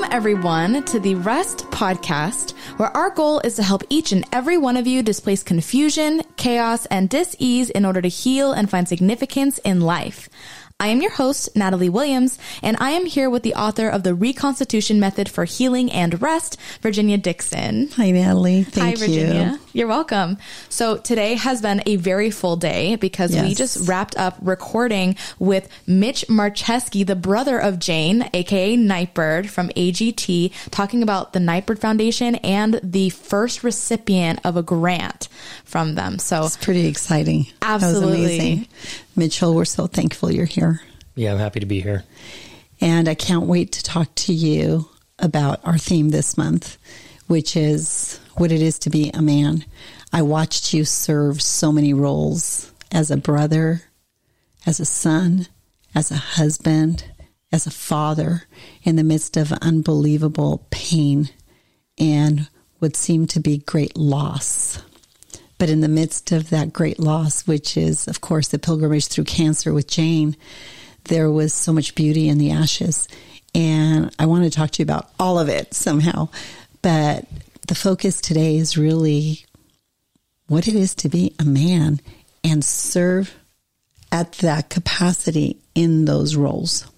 Welcome, everyone, to the Rest Podcast, where our goal is to help each and every one of you displace confusion, chaos, and dis-ease in order to heal and find significance in life. I am your host, Natalie Williams, and I am here with the author of the Reconstitution Method for Healing and Rest, Virginia Dixon. Hi, Natalie. Thank Hi, Virginia. you. You're welcome. So today has been a very full day because we just wrapped up recording with Mitch Marczewski, the brother of Jane, aka Nightbird from AGT, talking about the Nightbird Foundation and the first recipient of a grant from them. So It's pretty exciting. Absolutely. Mitchell, we're so thankful you're here. Yeah, I'm happy to be here. And I can't wait to talk to you about our theme this month, which is what it is to be a man. I watched you serve so many roles as a brother, as a son, as a husband, as a father in the midst of unbelievable pain and what seemed to be great loss. But in the midst of that great loss, which is, of course, the pilgrimage through cancer with Jane, there was so much beauty in the ashes. And I want to talk to you about all of it somehow. But the focus today is really what it is to be a man and serve at that capacity in those roles.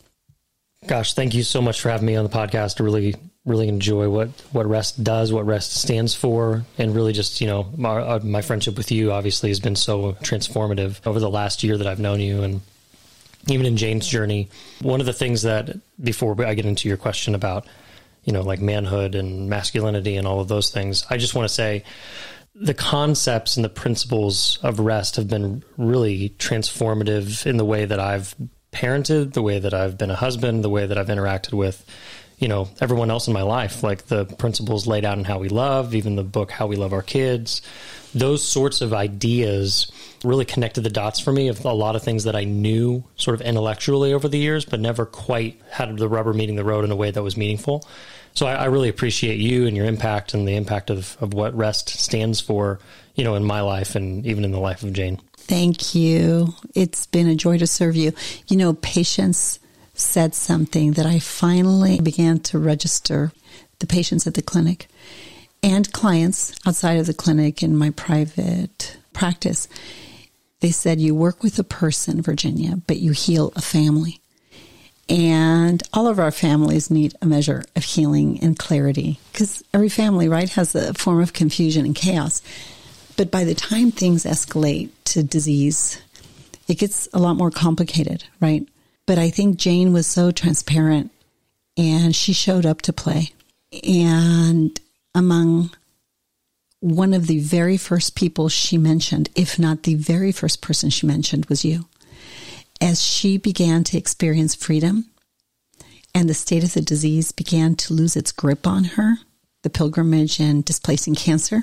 Gosh, thank you so much for having me on the podcast. I really, really enjoy what, what REST does, what REST stands for, and really just, you know, my, uh, my friendship with you obviously has been so transformative over the last year that I've known you and even in Jane's journey. One of the things that, before I get into your question about, you know, like manhood and masculinity and all of those things, I just want to say the concepts and the principles of rest have been really transformative in the way that I've parented, the way that I've been a husband, the way that I've interacted with, you know, everyone else in my life. Like the principles laid out in how we love, even the book How We Love Our Kids, those sorts of ideas really connected the dots for me of a lot of things that I knew sort of intellectually over the years, but never quite had the rubber meeting the road in a way that was meaningful. So I, I really appreciate you and your impact and the impact of, of what REST stands for, you know, in my life and even in the life of Jane. Thank you. It's been a joy to serve you. You know, patients said something that I finally began to register the patients at the clinic and clients outside of the clinic in my private practice. They said, You work with a person, Virginia, but you heal a family. And all of our families need a measure of healing and clarity because every family, right, has a form of confusion and chaos. But by the time things escalate to disease, it gets a lot more complicated, right? But I think Jane was so transparent and she showed up to play. And among one of the very first people she mentioned, if not the very first person she mentioned, was you. As she began to experience freedom and the state of the disease began to lose its grip on her, the pilgrimage and displacing cancer,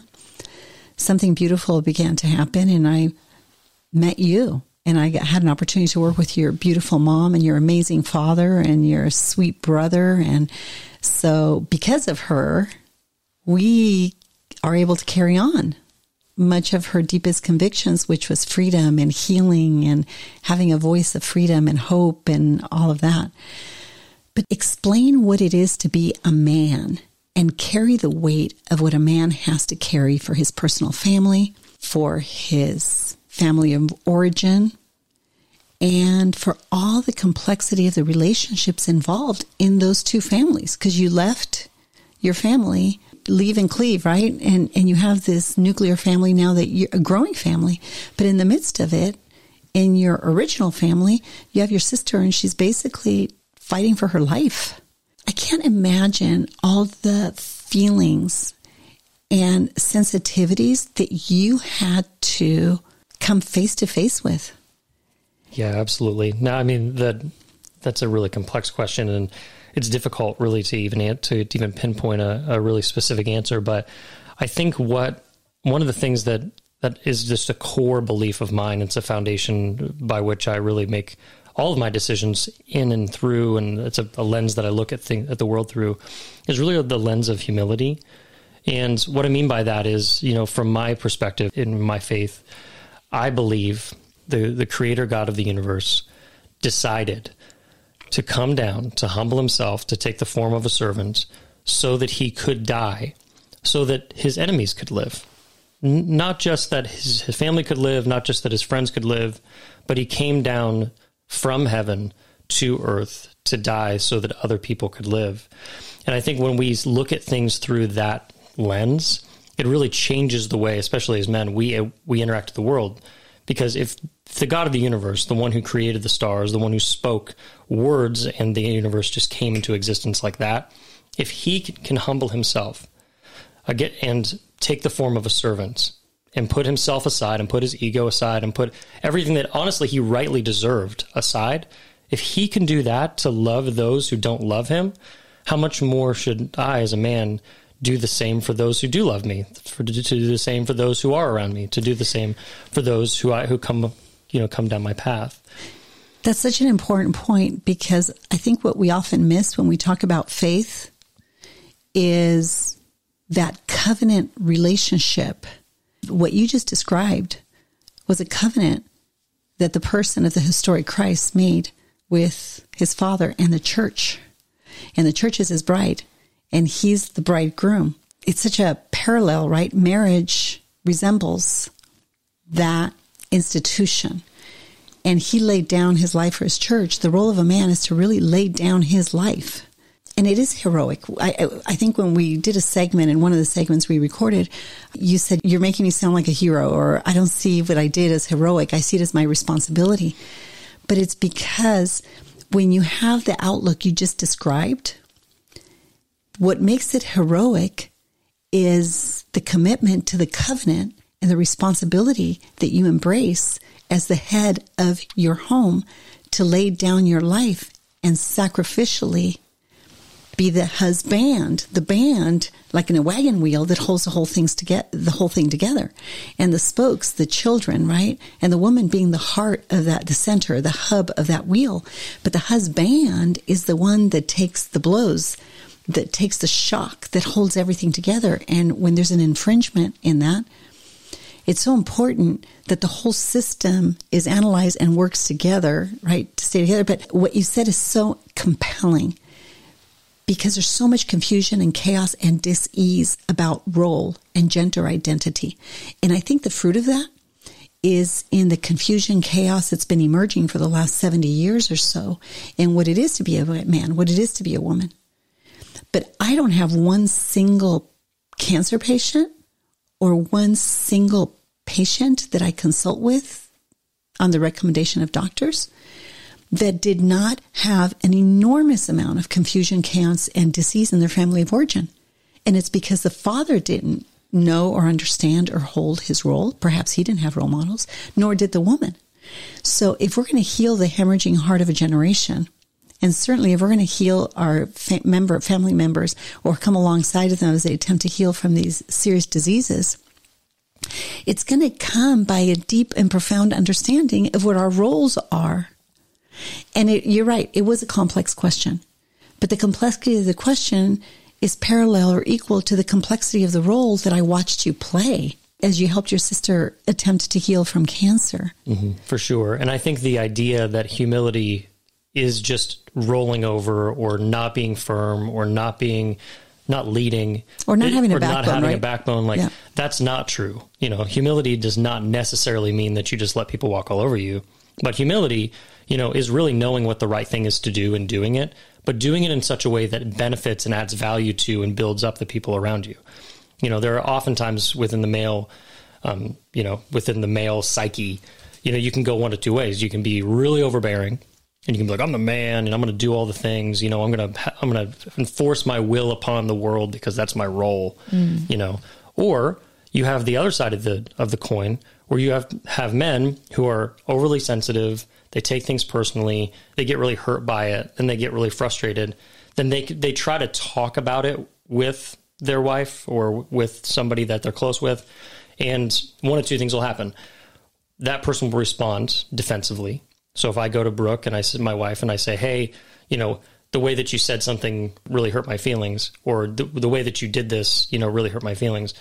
something beautiful began to happen. And I met you and I had an opportunity to work with your beautiful mom and your amazing father and your sweet brother. And so, because of her, we are able to carry on much of her deepest convictions, which was freedom and healing and having a voice of freedom and hope and all of that. But explain what it is to be a man and carry the weight of what a man has to carry for his personal family, for his family of origin, and for all the complexity of the relationships involved in those two families. Because you left your family, leave and cleave, right? And and you have this nuclear family now that you're a growing family, but in the midst of it, in your original family, you have your sister, and she's basically fighting for her life. I can't imagine all the feelings and sensitivities that you had to come face to face with. Yeah, absolutely. No, I mean that that's a really complex question, and it's difficult really to even to, to even pinpoint a, a really specific answer. But I think what one of the things that that is just a core belief of mine. It's a foundation by which I really make all of my decisions in and through, and it's a, a lens that I look at thing, at the world through. Is really the lens of humility. And what I mean by that is, you know, from my perspective in my faith, I believe the the creator God of the universe decided to come down, to humble himself, to take the form of a servant, so that he could die, so that his enemies could live. N- not just that his, his family could live, not just that his friends could live, but he came down from heaven to earth to die so that other people could live. And I think when we look at things through that lens, it really changes the way, especially as men, we we interact with the world. Because if the God of the universe, the one who created the stars, the one who spoke words and the universe just came into existence like that, if he can humble himself uh, and take the form of a servant and put himself aside and put his ego aside and put everything that honestly he rightly deserved aside, if he can do that to love those who don't love him, how much more should I, as a man, do the same for those who do love me, for, to do the same for those who are around me, to do the same for those who I, who come, you know, come down my path. That's such an important point because I think what we often miss when we talk about faith is that covenant relationship. What you just described was a covenant that the person of the historic Christ made with his father and the church. And the church is his bride, and he's the bridegroom. It's such a parallel, right? Marriage resembles that institution. And he laid down his life for his church. The role of a man is to really lay down his life. And it is heroic. I, I think when we did a segment, in one of the segments we recorded, you said, You're making me sound like a hero, or I don't see what I did as heroic. I see it as my responsibility but it's because when you have the outlook you just described, what makes it heroic is the commitment to the covenant and the responsibility that you embrace as the head of your home to lay down your life and sacrificially be the husband, the band, like in a wagon wheel that holds the whole things to get the whole thing together. And the spokes, the children, right? And the woman being the heart of that, the center, the hub of that wheel. But the husband is the one that takes the blows, that takes the shock, that holds everything together. And when there's an infringement in that, it's so important that the whole system is analyzed and works together, right, to stay together. But what you said is so compelling because there's so much confusion and chaos and dis-ease about role and gender identity. And I think the fruit of that is in the confusion, chaos that's been emerging for the last 70 years or so in what it is to be a man, what it is to be a woman. But I don't have one single cancer patient or one single patient that I consult with on the recommendation of doctors that did not have an enormous amount of confusion, chaos, and disease in their family of origin. And it's because the father didn't know or understand or hold his role. Perhaps he didn't have role models, nor did the woman. So if we're going to heal the hemorrhaging heart of a generation, and certainly if we're going to heal our fa- member, family members or come alongside of them as they attempt to heal from these serious diseases, it's going to come by a deep and profound understanding of what our roles are and it, you're right, it was a complex question. But the complexity of the question is parallel or equal to the complexity of the role that I watched you play as you helped your sister attempt to heal from cancer. Mm-hmm, for sure. And I think the idea that humility is just rolling over or not being firm or not being not leading or not having a or backbone, not having right? a backbone like yeah. that's not true you know humility does not necessarily mean that you just let people walk all over you but humility you know, is really knowing what the right thing is to do and doing it, but doing it in such a way that benefits and adds value to and builds up the people around you. You know, there are oftentimes within the male, um, you know, within the male psyche, you know, you can go one of two ways. You can be really overbearing and you can be like, I'm the man and I'm going to do all the things, you know, I'm going to, I'm going to enforce my will upon the world because that's my role, mm. you know, or you have the other side of the, of the coin where you have, have men who are overly sensitive, they take things personally, they get really hurt by it, and they get really frustrated. Then they they try to talk about it with their wife or with somebody that they're close with, and one of two things will happen. That person will respond defensively. So if I go to Brooke and I said my wife and I say, "Hey, you know, the way that you said something really hurt my feelings," or the, the way that you did this, you know, really hurt my feelings.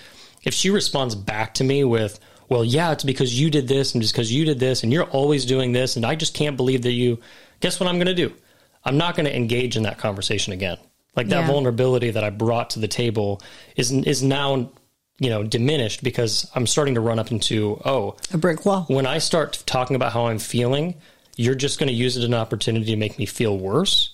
If she responds back to me with, well, yeah, it's because you did this and just because you did this and you're always doing this and I just can't believe that you. Guess what I'm going to do? I'm not going to engage in that conversation again. Like that Yeah. vulnerability that I brought to the table is is now you know diminished because I'm starting to run up into oh A brick wall. when I start talking about how I'm feeling, you're just going to use it as an opportunity to make me feel worse.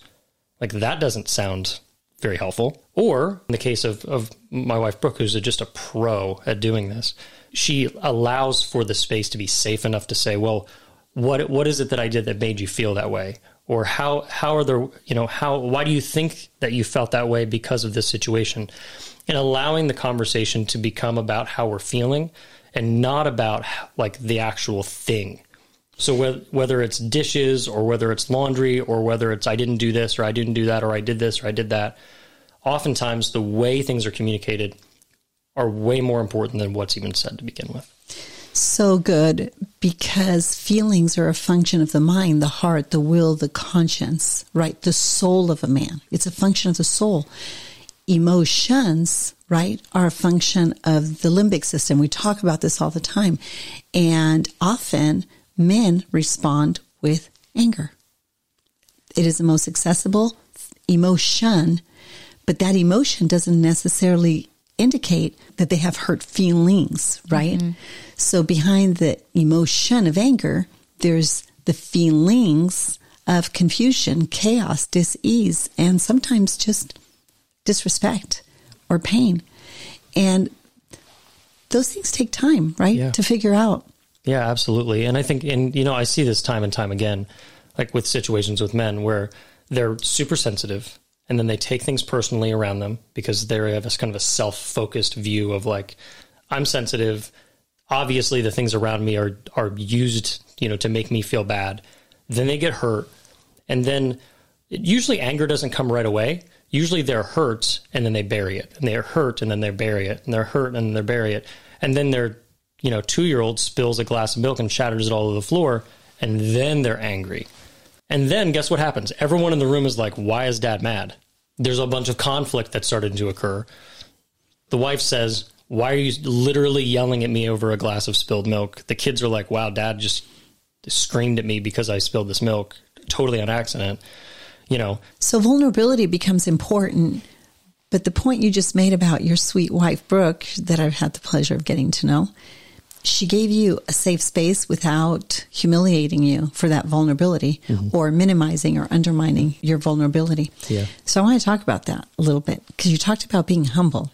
Like that doesn't sound very helpful. Or in the case of, of my wife, Brooke, who's just a pro at doing this, she allows for the space to be safe enough to say, well, what, what is it that I did that made you feel that way? Or how, how are there, you know, how, why do you think that you felt that way because of this situation? And allowing the conversation to become about how we're feeling and not about like the actual thing. So whether, whether it's dishes or whether it's laundry or whether it's I didn't do this or I didn't do that or I did this or I did that, oftentimes the way things are communicated are way more important than what's even said to begin with. So good because feelings are a function of the mind, the heart, the will, the conscience, right? The soul of a man. It's a function of the soul. Emotions, right, are a function of the limbic system. We talk about this all the time. And often men respond with anger. It is the most accessible emotion, but that emotion doesn't necessarily indicate that they have hurt feelings, right? Mm-hmm. So behind the emotion of anger, there's the feelings of confusion, chaos, dis-ease, and sometimes just disrespect or pain. And those things take time, right? Yeah. To figure out. Yeah, absolutely. And I think, and you know, I see this time and time again, like with situations with men where they're super sensitive and then they take things personally around them because they have this kind of a self focused view of like, I'm sensitive. Obviously, the things around me are are used, you know, to make me feel bad. Then they get hurt, and then usually anger doesn't come right away. Usually they're hurt and then they bury it, and they're hurt and then they bury it, and they're hurt and then they bury it, and then their, you know, two year old spills a glass of milk and shatters it all over the floor, and then they're angry. And then guess what happens? Everyone in the room is like, why is dad mad? There's a bunch of conflict that started to occur. The wife says, why are you literally yelling at me over a glass of spilled milk? The kids are like, wow, dad just screamed at me because I spilled this milk totally on accident. You know, So vulnerability becomes important. But the point you just made about your sweet wife, Brooke, that I've had the pleasure of getting to know, she gave you a safe space without humiliating you for that vulnerability mm-hmm. or minimizing or undermining your vulnerability. Yeah. So I want to talk about that a little bit because you talked about being humble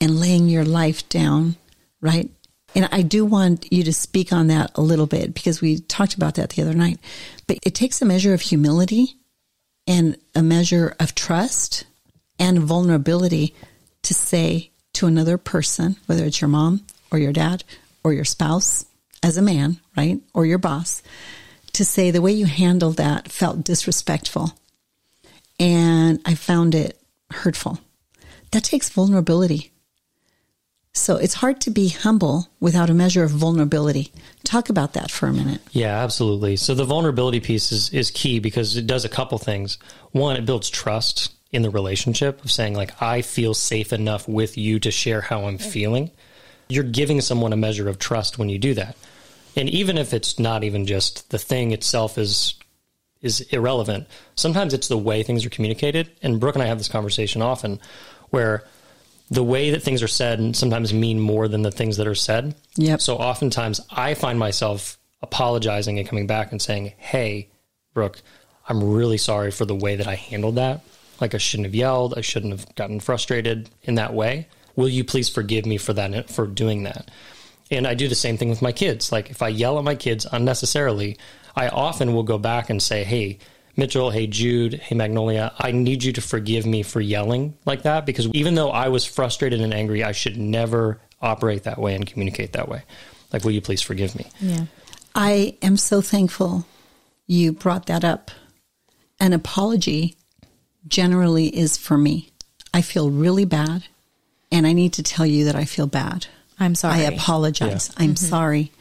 and laying your life down, right? And I do want you to speak on that a little bit because we talked about that the other night. But it takes a measure of humility and a measure of trust and vulnerability to say to another person, whether it's your mom or your dad or your spouse as a man, right? Or your boss, to say the way you handled that felt disrespectful. And I found it hurtful. That takes vulnerability. So it's hard to be humble without a measure of vulnerability. Talk about that for a minute. Yeah, absolutely. So the vulnerability piece is, is key because it does a couple things. One, it builds trust in the relationship of saying, like, I feel safe enough with you to share how I'm feeling. You're giving someone a measure of trust when you do that. And even if it's not even just the thing itself is is irrelevant, sometimes it's the way things are communicated. And Brooke and I have this conversation often where the way that things are said sometimes mean more than the things that are said. Yep. So oftentimes I find myself apologizing and coming back and saying, Hey, Brooke, I'm really sorry for the way that I handled that. Like I shouldn't have yelled. I shouldn't have gotten frustrated in that way. Will you please forgive me for that, for doing that? And I do the same thing with my kids. Like if I yell at my kids unnecessarily, I often will go back and say, Hey, Mitchell, hey, Jude, hey, Magnolia, I need you to forgive me for yelling like that because even though I was frustrated and angry, I should never operate that way and communicate that way. Like, will you please forgive me? Yeah. I am so thankful you brought that up. An apology generally is for me. I feel really bad, and I need to tell you that I feel bad. I'm sorry. I apologize. I'm mm-hmm. sorry.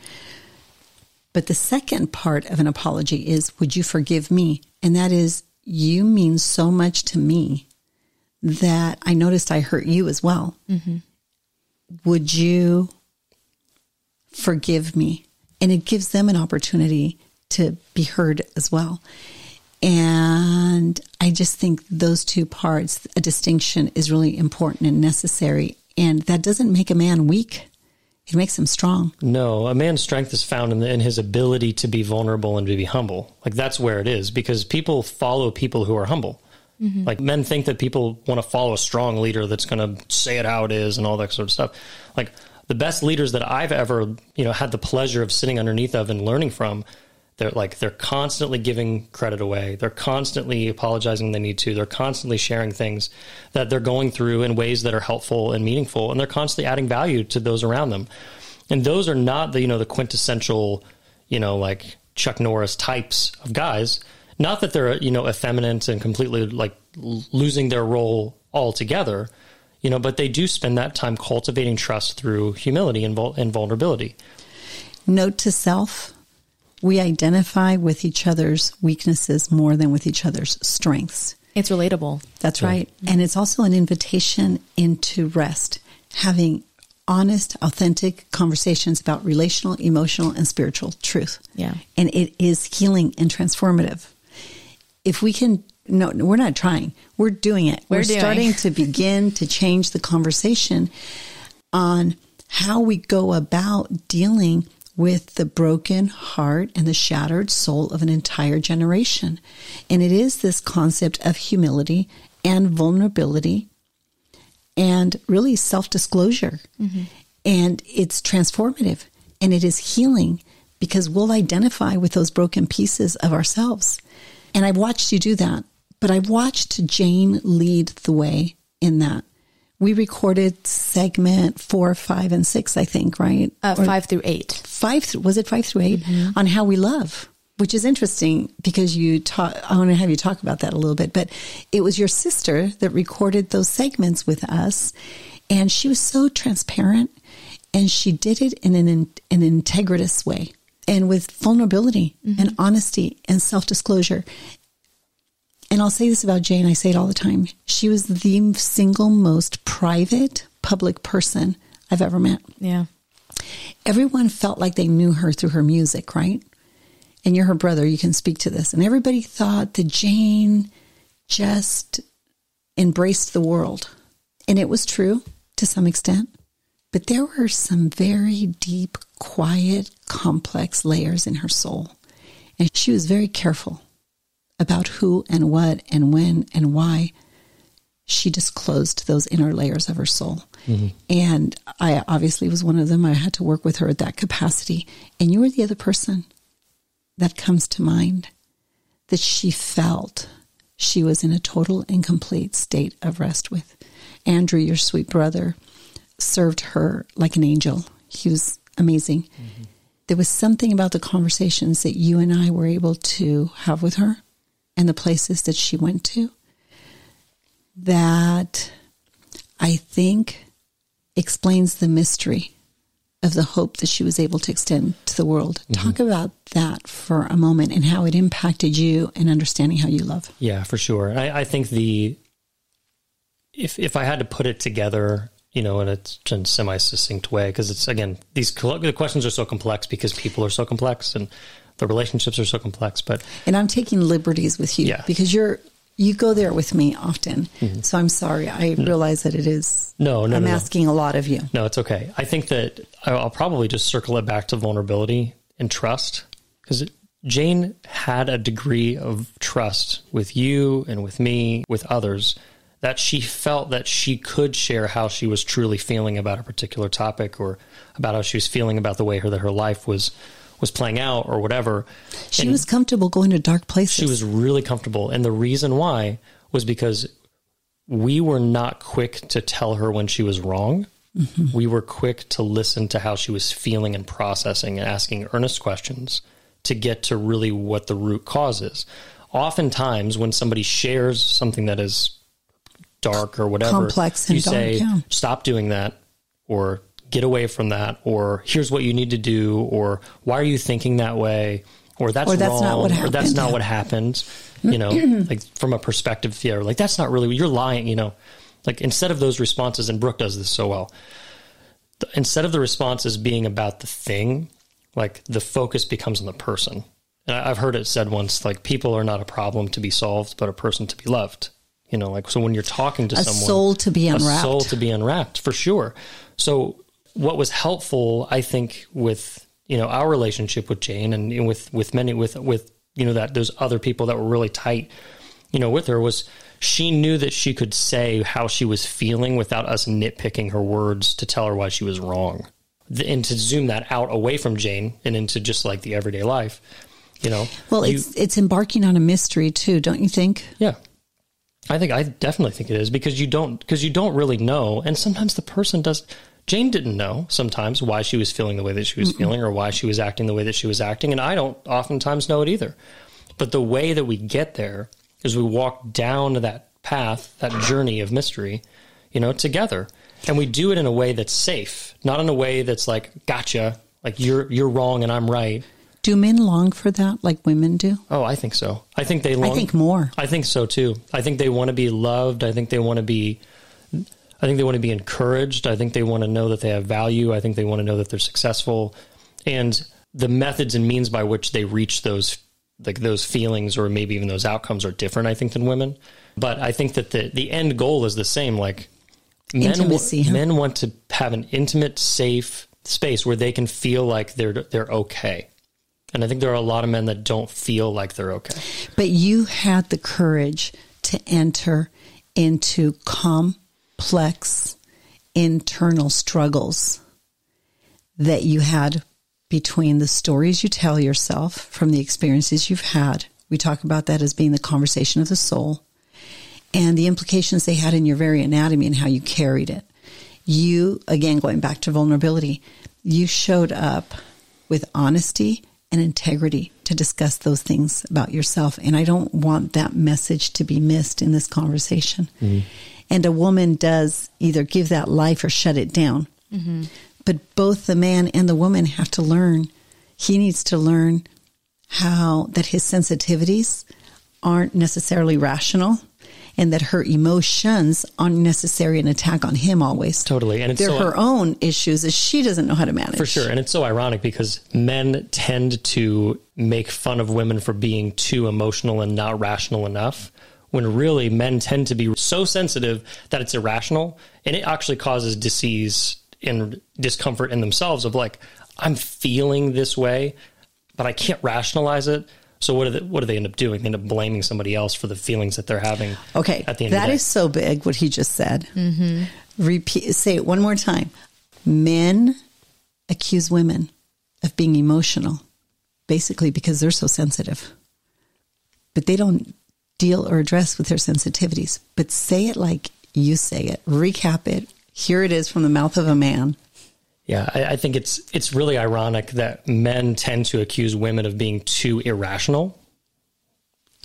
But the second part of an apology is, would you forgive me? And that is, you mean so much to me that I noticed I hurt you as well. Mm-hmm. Would you forgive me? And it gives them an opportunity to be heard as well. And I just think those two parts, a distinction is really important and necessary. And that doesn't make a man weak. It makes him strong. No, a man's strength is found in, the, in his ability to be vulnerable and to be humble. Like that's where it is because people follow people who are humble. Mm-hmm. Like men think that people want to follow a strong leader that's going to say it how it is and all that sort of stuff. Like the best leaders that I've ever, you know, had the pleasure of sitting underneath of and learning from, they're like they're constantly giving credit away. They're constantly apologizing when they need to. They're constantly sharing things that they're going through in ways that are helpful and meaningful, and they're constantly adding value to those around them. And those are not the you know the quintessential, you know, like Chuck Norris types of guys. Not that they're you know effeminate and completely like losing their role altogether, you know, but they do spend that time cultivating trust through humility and, vul- and vulnerability. Note to self we identify with each other's weaknesses more than with each other's strengths. It's relatable. That's yeah. right. And it's also an invitation into rest, having honest, authentic conversations about relational, emotional, and spiritual truth. Yeah. And it is healing and transformative. If we can, no, we're not trying, we're doing it. We're, we're doing. starting to begin to change the conversation on how we go about dealing with the broken heart and the shattered soul of an entire generation. And it is this concept of humility and vulnerability and really self disclosure. Mm-hmm. And it's transformative and it is healing because we'll identify with those broken pieces of ourselves. And I've watched you do that, but I've watched Jane lead the way in that we recorded segment four, five, and six, I think, right? Uh, five through eight. Five, was it five through 8 mm-hmm. on how we love, which is interesting because you talk, I want to have you talk about that a little bit, but it was your sister that recorded those segments with us. And she was so transparent and she did it in an, an integritous way and with vulnerability mm-hmm. and honesty and self disclosure. And I'll say this about Jane, I say it all the time. She was the single most private public person I've ever met. Yeah. Everyone felt like they knew her through her music, right? And you're her brother, you can speak to this. And everybody thought that Jane just embraced the world. And it was true to some extent. But there were some very deep, quiet, complex layers in her soul. And she was very careful about who and what and when and why, she disclosed those inner layers of her soul. Mm-hmm. And I obviously was one of them. I had to work with her at that capacity. And you were the other person that comes to mind that she felt she was in a total and complete state of rest with. Andrew, your sweet brother, served her like an angel. He was amazing. Mm-hmm. There was something about the conversations that you and I were able to have with her and the places that she went to that I think explains the mystery of the hope that she was able to extend to the world. Mm-hmm. Talk about that for a moment and how it impacted you and understanding how you love. Yeah, for sure. I, I think the if if I had to put it together, you know, in a semi succinct way, because it's again these the questions are so complex because people are so complex and the relationships are so complex. But and I'm taking liberties with you yeah. because you're you go there with me often. Mm-hmm. So I'm sorry. I realize that it is. No, no, I'm no, asking no. a lot of you. No, it's okay. I think that I'll probably just circle it back to vulnerability and trust because Jane had a degree of trust with you and with me, with others, that she felt that she could share how she was truly feeling about a particular topic or about how she was feeling about the way her that her life was was playing out or whatever. She and was comfortable going to dark places. She was really comfortable. And the reason why was because we were not quick to tell her when she was wrong. Mm-hmm. We were quick to listen to how she was feeling and processing and asking earnest questions to get to really what the root cause is. Oftentimes, when somebody shares something that is dark or whatever, complex and you dark, say, yeah. "Stop doing that," or get away from that or here's what you need to do or why are you thinking that way or that's, or that's wrong not what happened. or that's not what happened you know like from a perspective yeah like that's not really you're lying you know like instead of those responses and brooke does this so well instead of the responses being about the thing like the focus becomes on the person and I've heard it said once, like people are not a problem to be solved, but a person to be loved. You know, like so when you're talking to A someone, soul to be a unwrapped. soul to be unwrapped for sure. So what was helpful, I think, with you know our relationship with Jane and with with many with with you know that those other people that were really tight, you know, with her was she knew that she could say how she was feeling without us nitpicking her words to tell her why she was wrong, and to zoom that out away from Jane and into just like the everyday life. You know, Well, you- it's it's embarking on a mystery too, don't you think? yeah. I think I definitely think it is because you don't because you don't really know and sometimes the person does Jane didn't know sometimes why she was feeling the way that she was feeling or why she was acting the way that she was acting and I don't oftentimes know it either. But the way that we get there is we walk down that path, that journey of mystery, you know, together. And we do it in a way that's safe, not in a way that's like gotcha, like you're you're wrong and I'm right. Do men long for that like women do? Oh, I think so. I think they long, I think more. I think so too. I think they want to be loved. I think they want to be I think they want to be encouraged. I think they want to know that they have value. I think they want to know that they're successful. And the methods and means by which they reach those like those feelings or maybe even those outcomes are different I think than women. But I think that the the end goal is the same like men Intimacy, huh? men want to have an intimate safe space where they can feel like they're they're okay. And I think there are a lot of men that don't feel like they're okay. But you had the courage to enter into complex internal struggles that you had between the stories you tell yourself from the experiences you've had. We talk about that as being the conversation of the soul and the implications they had in your very anatomy and how you carried it. You, again, going back to vulnerability, you showed up with honesty and integrity to discuss those things about yourself. And I don't want that message to be missed in this conversation. Mm-hmm. And a woman does either give that life or shut it down. Mm-hmm. But both the man and the woman have to learn. He needs to learn how that his sensitivities aren't necessarily rational and that her emotions aren't necessarily an attack on him always. Totally. And it's They're so- her own issues that she doesn't know how to manage. For sure. And it's so ironic because men tend to make fun of women for being too emotional and not rational enough. When really men tend to be so sensitive that it's irrational and it actually causes disease and discomfort in themselves of like, I'm feeling this way, but I can't rationalize it. So what do they, what do they end up doing? They end up blaming somebody else for the feelings that they're having. Okay, At the end that of the day. is so big. What he just said. Mm-hmm. Repeat. Say it one more time. Men accuse women of being emotional, basically because they're so sensitive, but they don't deal or address with their sensitivities. But say it like you say it. Recap it. Here it is from the mouth of a man. Yeah, I, I think it's it's really ironic that men tend to accuse women of being too irrational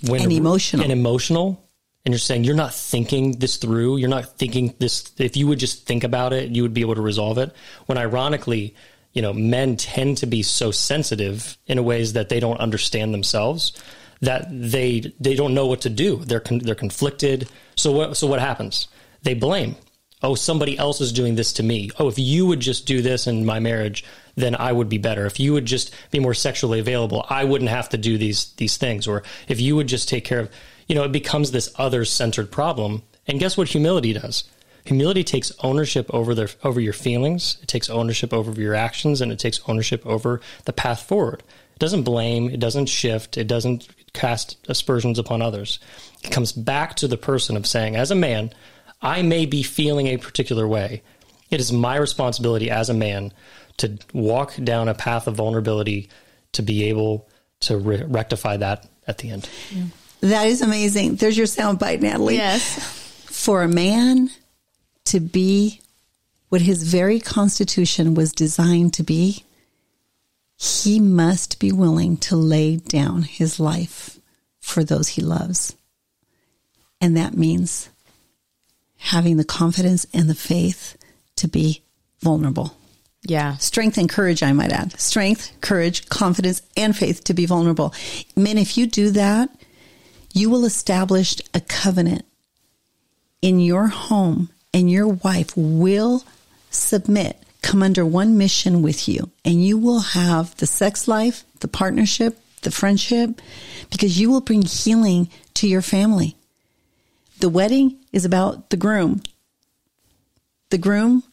when And emotional. and emotional. And you're saying you're not thinking this through. You're not thinking this. If you would just think about it, you would be able to resolve it. When ironically, you know, men tend to be so sensitive in ways that they don't understand themselves that they they don't know what to do. They're con- they're conflicted. So what so what happens? They blame. Oh, somebody else is doing this to me. Oh, if you would just do this in my marriage, then I would be better. If you would just be more sexually available, I wouldn't have to do these these things. Or if you would just take care of, you know, it becomes this other centered problem. And guess what humility does? Humility takes ownership over their over your feelings. It takes ownership over your actions, and it takes ownership over the path forward. It doesn't blame. It doesn't shift. It doesn't cast aspersions upon others. It comes back to the person of saying, as a man, I may be feeling a particular way. It is my responsibility as a man to walk down a path of vulnerability to be able to re- rectify that at the end. That is amazing. There's your soundbite, Natalie. Yes. for a man to be what his very constitution was designed to be, he must be willing to lay down his life for those he loves. And that means having the confidence and the faith to be vulnerable. Yeah. Strength and courage, I might add. Strength, courage, confidence, and faith to be vulnerable. Men, if you do that, you will establish a covenant in your home, and your wife will submit, come under one mission with you, and you will have the sex life, the partnership, the friendship, because you will bring healing to your family. The wedding is about the groom. The groom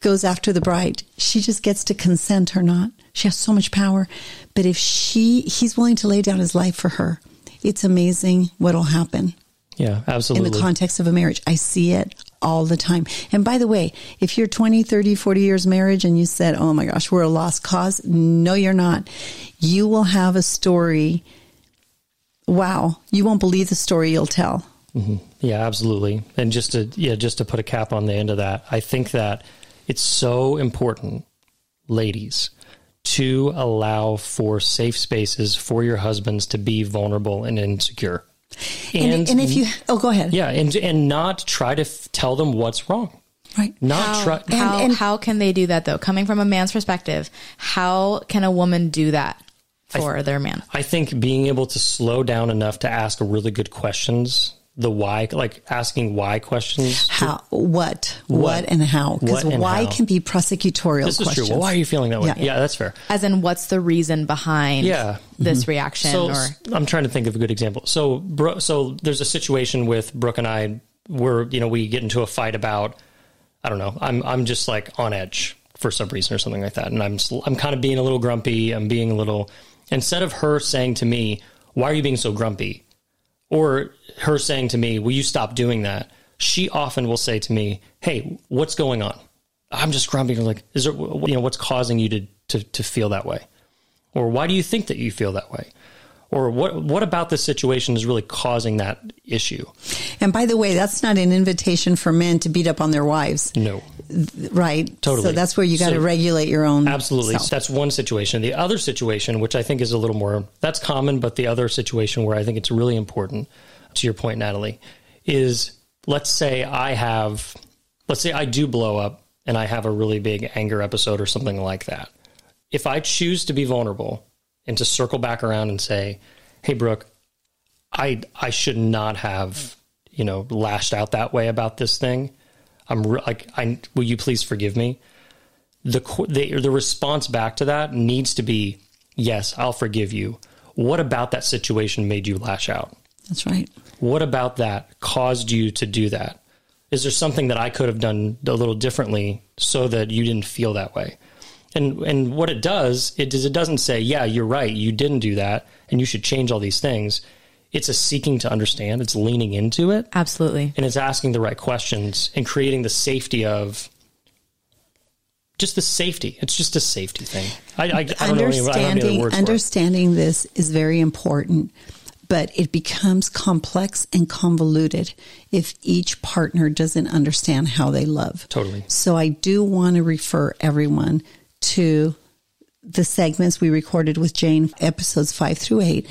goes after the bride. She just gets to consent or not. She has so much power. But if she, he's willing to lay down his life for her, it's amazing what'll happen Yeah, absolutely. in the context of a marriage. I see it all the time. And by the way, if you're 20, 30, 40 years marriage and you said, oh my gosh, we're a lost cause, no, you're not. You will have a story. Wow. You won't believe the story you'll tell. Mm-hmm. Yeah, absolutely. And just to yeah, just to put a cap on the end of that, I think that it's so important, ladies, to allow for safe spaces for your husbands to be vulnerable and insecure. And, and if you, oh, go ahead. yeah, and and not try to f- tell them what's wrong. Right. Not How, try. how, and- how can they do that though? Coming from a man's perspective, how can a woman do that for their man? I think being able to slow down enough to ask really good questions, the why, like asking why questions. How, what, what, What? and how. Because why how. can be prosecutorial This is questions. true. Well, why are you feeling that way? Yeah. Yeah, that's fair. As in, what's the reason behind Yeah. this mm-hmm. reaction? So or I'm trying to think of a good example. So, Bro- so there's a situation with Brooke and I where you know we get into a fight about I don't know. I'm I'm just like on edge for some reason or something like that, and I'm I'm kind of being a little grumpy. I'm being a little instead of her saying to me, "Why are you being so grumpy?" Or her saying to me, "Will you stop doing that?" She often will say to me, "Hey, what's going on?" I'm just grumpy. I'm like, "Is there you know what's causing you to to to feel that way?" or why do you think that you feel that way or what what about this situation is really causing that issue And by the way, that's not an invitation for men to beat up on their wives, no right? Totally. So that's where you got to So- regulate your own. absolutely self. that's one situation the other situation which i think is a little more that's common but the other situation where i think it's really important to your point natalie is let's say i have let's say i do blow up and i have a really big anger episode or something like that if i choose to be vulnerable and to circle back around and say hey brooke I I should not have you know lashed out that way about this thing. I'm re- like I will you please forgive me. The the the response back to that needs to be yes, I'll forgive you. What about that situation made you lash out? That's right. What about that caused you to do that? Is there something that I could have done a little differently so that you didn't feel that way? And and what it does, it does it doesn't say, yeah, you're right, you didn't do that and you should change all these things. It's a seeking to understand, it's leaning into it, absolutely, and it's asking the right questions and creating the safety of just the safety. It's just a safety thing. I, I, I don't know any, I don't any understanding for it. understanding this is very important but it becomes complex and convoluted if each partner doesn't understand how they love Totally. so i do want to refer everyone to the segments we recorded with jane episodes five through eight.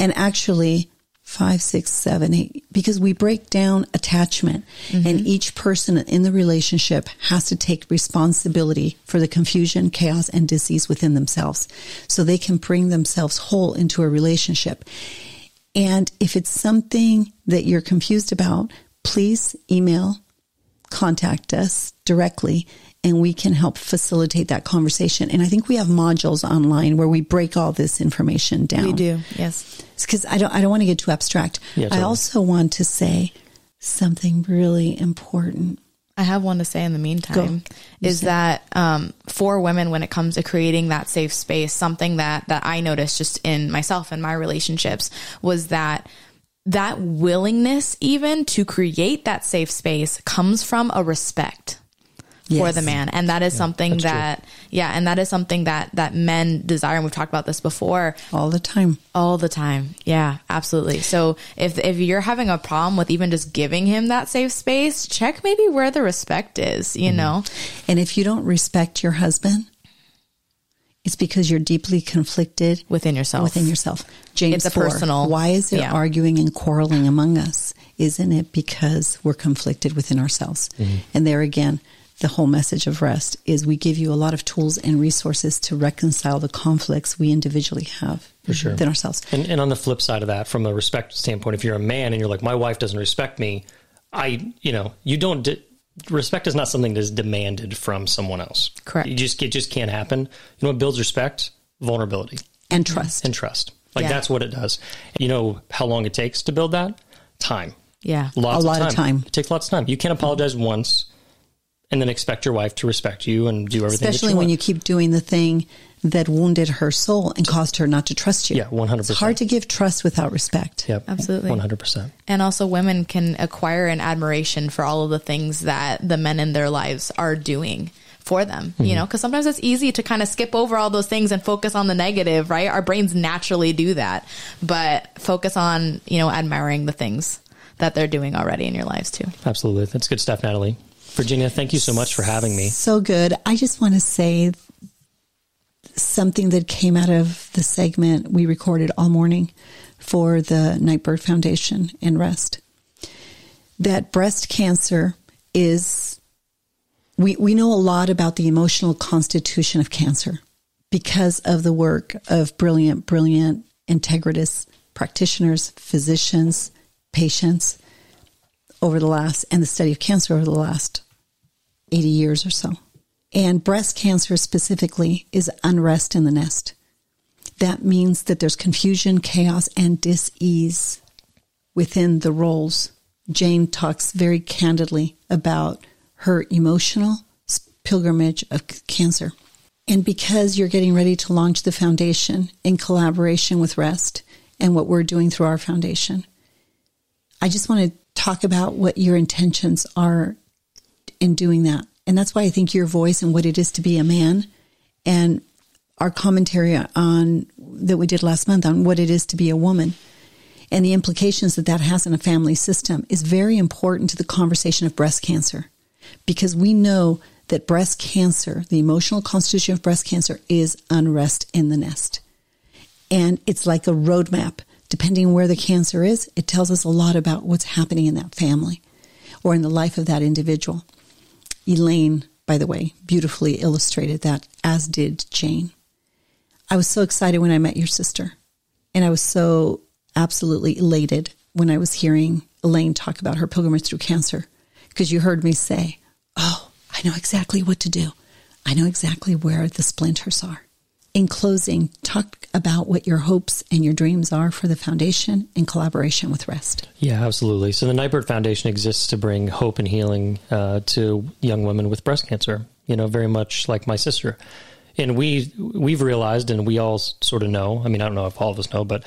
And actually five, six, seven, eight, because we break down attachment. Mm-hmm. And each person in the relationship has to take responsibility for the confusion, chaos, and disease within themselves. So they can bring themselves whole into a relationship. And if it's something that you're confused about, please email, contact us directly and we can help facilitate that conversation. And I think we have modules online where we break all this information down we do. Yes, because I don't I don't want to get too abstract. Yeah, I also want to say something really important. I have one to say in the meantime is that um, for women, when it comes to creating that safe space, something that that I noticed just in myself and my relationships was that that willingness even to create that safe space comes from a respect for the man and that is something that's true. that yeah and that is something that that men desire and we've talked about this before All the time. all the time. Yeah, absolutely. So if if you're having a problem with even just giving him that safe space, check maybe where the respect is, you mm-hmm. know? And if you don't respect your husband, it's because you're deeply conflicted Within yourself. within yourself. James It's a 4, personal- Why is there yeah. arguing and quarreling among us? Isn't it because we're conflicted within ourselves? Mm-hmm. And there again, the whole message of rest is we give you a lot of tools and resources to reconcile the conflicts we individually have for sure. within ourselves. And, and on the flip side of that, from a respect standpoint, if you're a man and you're like, my wife doesn't respect me, I, you know, you don't. De- respect is not something that is demanded from someone else. Correct. You just it just can't happen. You know what builds respect? Vulnerability And trust. and trust. Like Yeah. that's what it does. You know how long it takes to build that? Time. Yeah. Lots A lot of time. It takes lots of time. You can't apologize once and then expect your wife to respect you and do everything. that Especially you when want. you keep doing the thing that wounded her soul and caused her not to trust you. Yeah, 100%. It's hard to give trust without respect. Yep. Absolutely. 100%. And also, women can acquire an admiration for all of the things that the men in their lives are doing for them, you mm-hmm. know, because sometimes it's easy to kind of skip over all those things and focus on the negative, right? Our brains naturally do that, but focus on, you know, admiring the things that they're doing already in your lives too. Absolutely. That's good stuff, Natalie. Virginia, thank you so much for having me. So good. I just want to say something that came out of the segment we recorded all morning for the Nightbirde Foundation and Rest. That breast cancer is, we, we know a lot about the emotional constitution of cancer because of the work of brilliant, brilliant, integritous practitioners, physicians, patients over the last, and the study of cancer over the last 80 years or so. And breast cancer specifically is unrest in the nest. That means that there's confusion, chaos, and dis-ease within the roles. Jane talks very candidly about her emotional pilgrimage of cancer. And because you're getting ready to launch the foundation in collaboration with REST and what we're doing through our foundation, I just want to talk about what your intentions are in doing that. And that's why I think your voice and what it is to be a man and our commentary on that we did last month on what it is to be a woman and the implications that that has in a family system is very important to the conversation of breast cancer because we know that breast cancer, the emotional constitution of breast cancer is unrest in the nest. And it's like a roadmap. Depending where the cancer is, it tells us a lot about what's happening in that family or in the life of that individual. Elaine, by the way, beautifully illustrated that, as did Jane. I was so excited when I met your sister, and I was so absolutely elated when I was hearing Elaine talk about her pilgrimage through cancer, because you heard me say, Oh, I know exactly what to do. I know exactly where the splinters are. In closing, talk about what your hopes and your dreams are for the foundation in collaboration with REST. Yeah, absolutely. So the Nightbirde Foundation exists to bring hope and healing uh, to young women with breast cancer. You know, very much like my sister, and we we've realized, and we all sort of know. I mean, I don't know if all of us know, but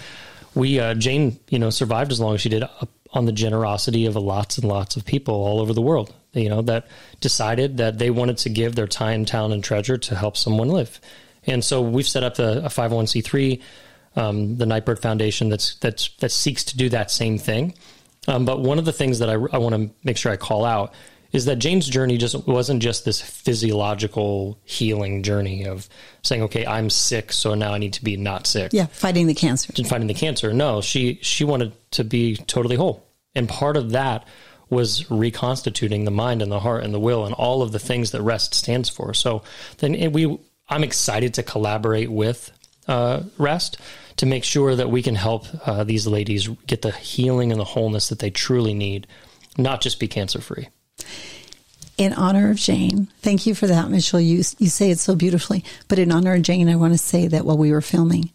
we uh, Jane, you know, survived as long as she did on the generosity of lots and lots of people all over the world. You know, that decided that they wanted to give their time, talent, and treasure to help someone live. And so we've set up a, a 501c3, um, the Nightbirde Foundation, that's that's that seeks to do that same thing. Um, but one of the things that I, I want to make sure I call out is that Jane's journey just wasn't just this physiological healing journey of saying, okay, I'm sick, so now I need to be not sick Yeah, fighting the cancer. and fighting the cancer. No, she she wanted to be totally whole, and part of that was reconstituting the mind and the heart and the will and all of the things that rest stands for. So then we, I'm excited to collaborate with uh, rest to make sure that we can help uh, these ladies get the healing and the wholeness that they truly need, not just be cancer free. in honor of Jane, thank you for that, Mitchell. You you say it so beautifully. But in honor of Jane, I want to say that while we were filming,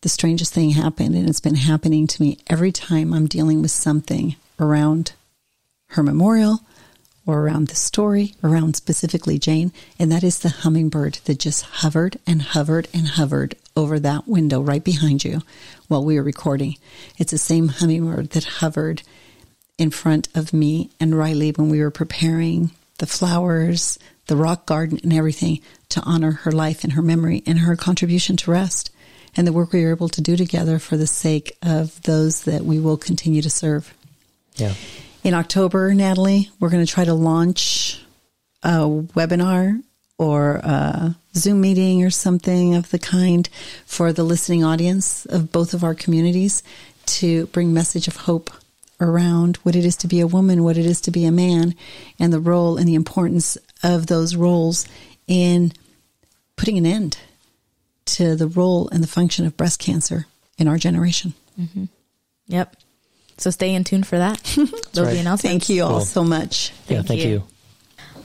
the strangest thing happened, and it's been happening to me every time I'm dealing with something around her memorial or around the story, around specifically Jane, and that is the hummingbird that just hovered and hovered and hovered over that window right behind you while we were recording. It's the same hummingbird that hovered in front of me and Riley when we were preparing the flowers, the rock garden, and everything to honor her life and her memory and her contribution to rest and the work we were able to do together for the sake of those that we will continue to serve. Yeah. In October, Natalie, we're going to try to launch a webinar or a Zoom meeting or something of the kind for the listening audience of both of our communities to bring message of hope around what it is to be a woman, what it is to be a man, and the role and the importance of those roles in putting an end to the role and the function of breast cancer in our generation. Mm-hmm. Yep. So stay in tune for that. Those are right. the announcements. Thank you all Cool. so much. yeah. Thank Thank you. you.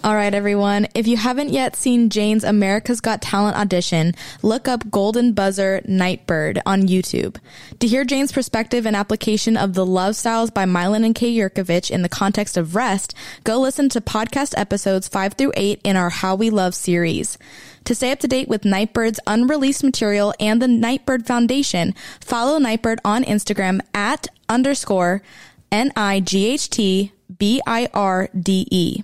All right, everyone. If you haven't yet seen Jane's America's Got Talent audition, look up Golden Buzzer Nightbirde on YouTube. To hear Jane's perspective and application of the love styles by Milan and Kay Yerkovich in the context of rest, go listen to podcast episodes 5 through 8 in our How We Love series. To stay up to date with Nightbirde's unreleased material and the Nightbirde Foundation, follow Nightbirde on Instagram at underscore N-I-G-H-T-B-I-R-D-E.